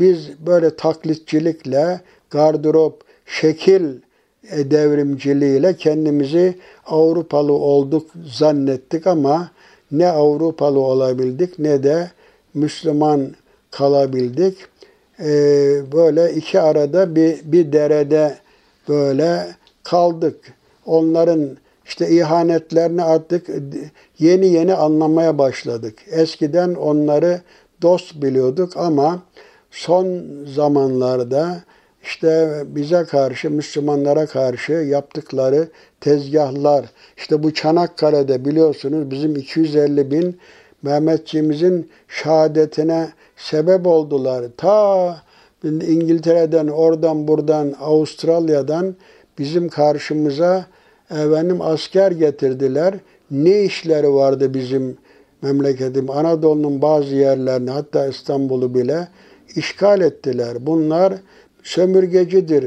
Biz böyle taklitçilikle, gardırop, şekil e, devrimciliğiyle kendimizi Avrupalı olduk zannettik ama ne Avrupalı olabildik ne de Müslüman kalabildik. Ee, böyle iki arada bir, bir derede böyle kaldık. Onların işte ihanetlerini artık yeni yeni anlamaya başladık. Eskiden onları dost biliyorduk ama son zamanlarda işte bize karşı, Müslümanlara karşı yaptıkları tezgahlar, işte bu Çanakkale'de biliyorsunuz bizim 250 bin Mehmetçiğimizin şehadetine sebep oldular. Ta İngiltere'den, oradan buradan, Avustralya'dan bizim karşımıza efendim asker getirdiler. Ne işleri vardı bizim memleketim, Anadolu'nun bazı yerlerini hatta İstanbul'u bile işgal ettiler. Bunlar sömürgecidir.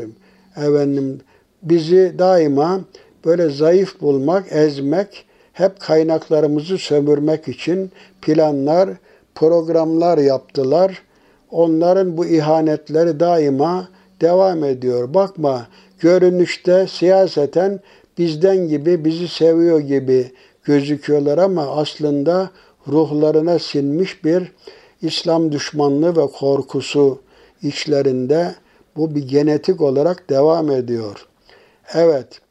Efendim bizi daima böyle zayıf bulmak, ezmek, hep kaynaklarımızı sömürmek için planlar, programlar yaptılar. Onların bu ihanetleri daima devam ediyor. Bakma görünüşte siyaseten bizden gibi, bizi seviyor gibi gözüküyorlar ama aslında ruhlarına sinmiş bir İslam düşmanlığı ve korkusu içlerinde Bu bir genetik olarak devam ediyor. Evet,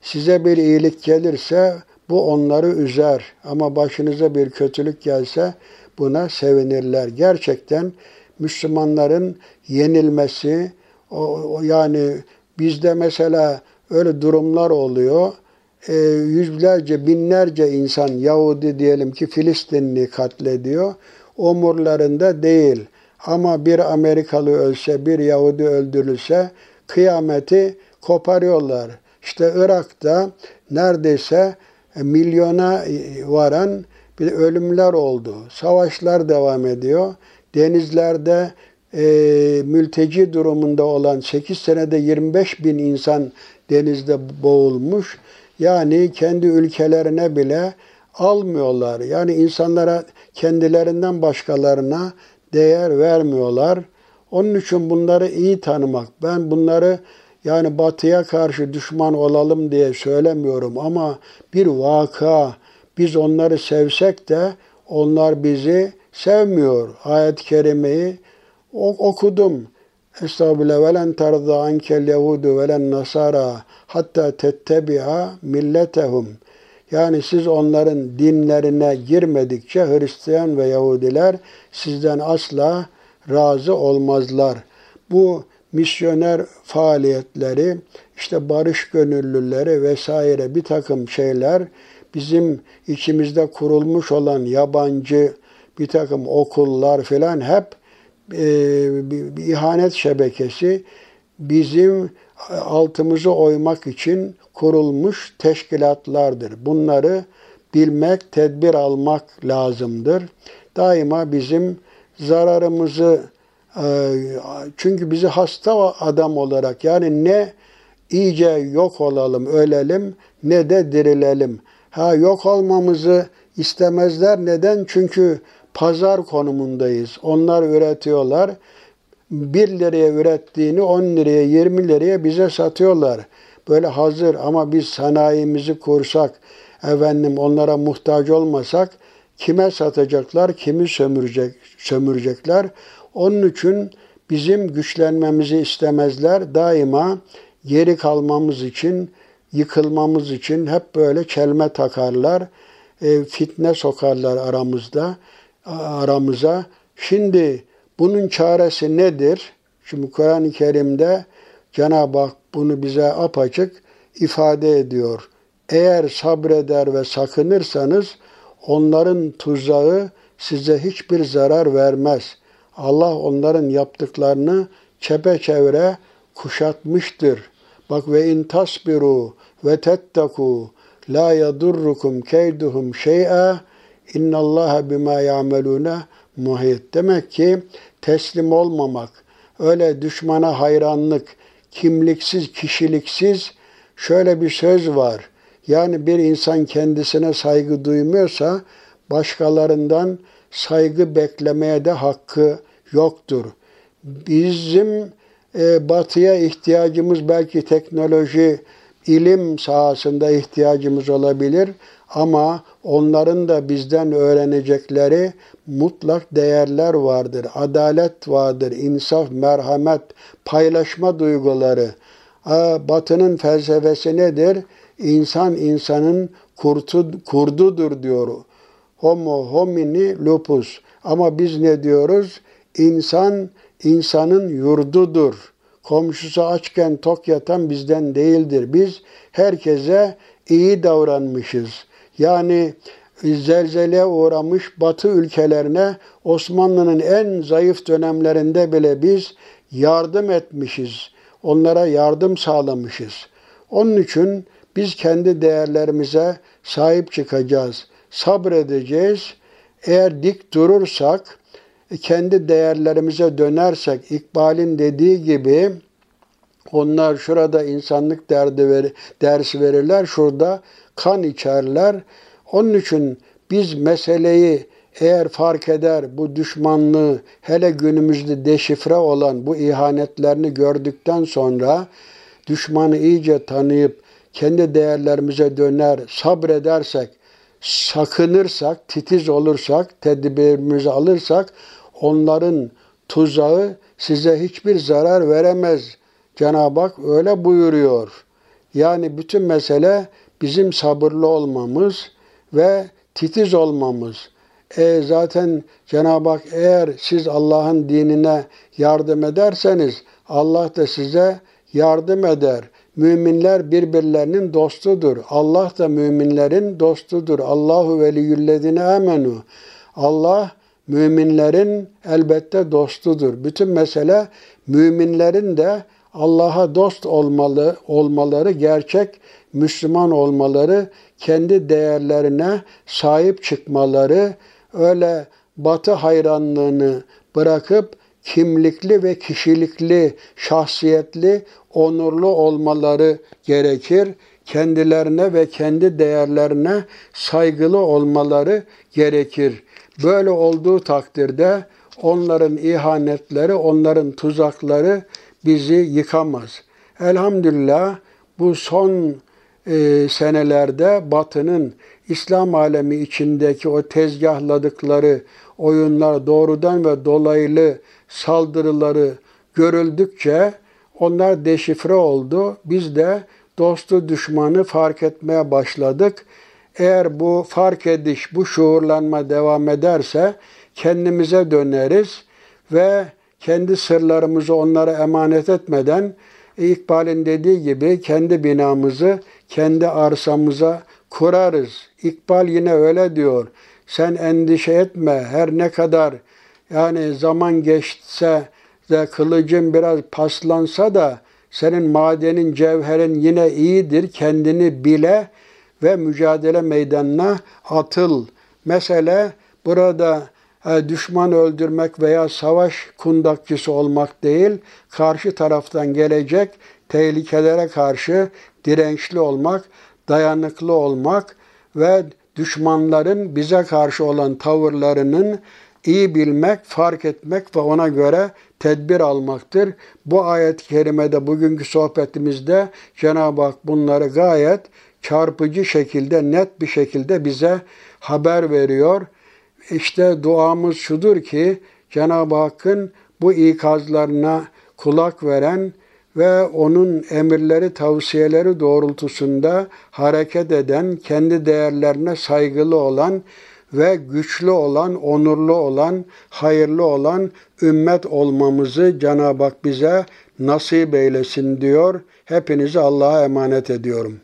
size bir iyilik gelirse bu onları üzer ama başınıza bir kötülük gelse buna sevinirler. Gerçekten Müslümanların yenilmesi, o, o yani bizde mesela öyle durumlar oluyor. E, yüzlerce, binlerce insan Yahudi diyelim ki Filistinli katlediyor. Umurlarında değil. Ama bir Amerikalı ölse, bir Yahudi öldürülse kıyameti koparıyorlar. İşte Irak'ta neredeyse milyona varan bir ölümler oldu. Savaşlar devam ediyor. Denizlerde e, mülteci durumunda olan 8 senede 25 bin insan denizde boğulmuş. Yani kendi ülkelerine bile almıyorlar. Yani insanlara kendilerinden başkalarına değer vermiyorlar. Onun için bunları iyi tanımak. Ben bunları yani batıya karşı düşman olalım diye söylemiyorum ama bir vaka biz onları sevsek de onlar bizi sevmiyor. Ayet-i kerimeyi okudum. Estağfirullah ve len terza ankel yehudu ve nasara hatta tettebi'a milletehum. Yani siz onların dinlerine girmedikçe Hristiyan ve Yahudiler sizden asla razı olmazlar. Bu misyoner faaliyetleri, işte barış gönüllüleri vesaire bir takım şeyler bizim içimizde kurulmuş olan yabancı bir takım okullar filan hep e, bir, bir ihanet şebekesi bizim altımızı oymak için kurulmuş teşkilatlardır. Bunları bilmek, tedbir almak lazımdır. Daima bizim zararımızı çünkü bizi hasta adam olarak yani ne iyice yok olalım, ölelim ne de dirilelim. Ha yok olmamızı istemezler. Neden? Çünkü pazar konumundayız. Onlar üretiyorlar. 1 liraya ürettiğini 10 liraya 20 liraya bize satıyorlar. Böyle hazır ama biz sanayimizi kursak, efendim onlara muhtaç olmasak kime satacaklar, kimi sömürecek, sömürecekler. Onun için bizim güçlenmemizi istemezler. Daima geri kalmamız için, yıkılmamız için hep böyle çelme takarlar. E, fitne sokarlar aramızda, aramıza. Şimdi bunun çaresi nedir? Şimdi Kur'an-ı Kerim'de Cenab-ı Hak bunu bize apaçık ifade ediyor. Eğer sabreder ve sakınırsanız onların tuzağı size hiçbir zarar vermez. Allah onların yaptıklarını çepeçevre kuşatmıştır. Bak ve in tasbiru ve tettaku la yadurrukum keyduhum şey'a innallaha bima ya'melune muhit. Demek ki teslim olmamak, öyle düşmana hayranlık, kimliksiz, kişiliksiz şöyle bir söz var. Yani bir insan kendisine saygı duymuyorsa başkalarından saygı beklemeye de hakkı yoktur. Bizim e, batıya ihtiyacımız belki teknoloji, ilim sahasında ihtiyacımız olabilir ama onların da bizden öğrenecekleri mutlak değerler vardır. Adalet vardır, insaf, merhamet, paylaşma duyguları. Batının felsefesi nedir? İnsan insanın kurtu, kurdudur diyor. Homo homini lupus. Ama biz ne diyoruz? İnsan insanın yurdudur. Komşusu açken tok yatan bizden değildir. Biz herkese iyi davranmışız. Yani zelzeleye uğramış Batı ülkelerine Osmanlı'nın en zayıf dönemlerinde bile biz yardım etmişiz. Onlara yardım sağlamışız. Onun için biz kendi değerlerimize sahip çıkacağız. Sabredeceğiz. Eğer dik durursak, kendi değerlerimize dönersek, İkbal'in dediği gibi onlar şurada insanlık derdi ver, dersi verirler, şurada kan içerler. Onun için biz meseleyi eğer fark eder bu düşmanlığı hele günümüzde deşifre olan bu ihanetlerini gördükten sonra düşmanı iyice tanıyıp kendi değerlerimize döner, sabredersek, sakınırsak, titiz olursak, tedbirimizi alırsak onların tuzağı size hiçbir zarar veremez. Cenab-ı Hak öyle buyuruyor. Yani bütün mesele bizim sabırlı olmamız ve titiz olmamız. E zaten Cenab-ı Hak eğer siz Allah'ın dinine yardım ederseniz Allah da size yardım eder. Müminler birbirlerinin dostudur. Allah da müminlerin dostudur. Allahu veliyyüllezine amenu. Allah müminlerin elbette dostudur. Bütün mesele müminlerin de Allah'a dost olmalı olmaları, gerçek Müslüman olmaları, kendi değerlerine sahip çıkmaları, öyle batı hayranlığını bırakıp kimlikli ve kişilikli, şahsiyetli, onurlu olmaları gerekir. Kendilerine ve kendi değerlerine saygılı olmaları gerekir. Böyle olduğu takdirde onların ihanetleri, onların tuzakları bizi yıkamaz. Elhamdülillah bu son e, senelerde Batı'nın İslam alemi içindeki o tezgahladıkları oyunlar doğrudan ve dolaylı saldırıları görüldükçe onlar deşifre oldu. Biz de dostu düşmanı fark etmeye başladık. Eğer bu fark ediş, bu şuurlanma devam ederse kendimize döneriz ve kendi sırlarımızı onlara emanet etmeden İkbal'in dediği gibi kendi binamızı kendi arsamıza kurarız. İkbal yine öyle diyor. Sen endişe etme her ne kadar yani zaman geçse de kılıcın biraz paslansa da senin madenin, cevherin yine iyidir. Kendini bile ve mücadele meydanına atıl. Mesele burada e, düşman öldürmek veya savaş kundakçısı olmak değil, karşı taraftan gelecek tehlikelere karşı dirençli olmak, dayanıklı olmak ve düşmanların bize karşı olan tavırlarının iyi bilmek, fark etmek ve ona göre tedbir almaktır. Bu ayet-i kerimede bugünkü sohbetimizde Cenab-ı Hak bunları gayet çarpıcı şekilde, net bir şekilde bize haber veriyor. İşte duamız şudur ki Cenab-ı Hakk'ın bu ikazlarına kulak veren ve onun emirleri, tavsiyeleri doğrultusunda hareket eden, kendi değerlerine saygılı olan ve güçlü olan, onurlu olan, hayırlı olan ümmet olmamızı Cenab-ı Hak bize nasip eylesin diyor. Hepinizi Allah'a emanet ediyorum.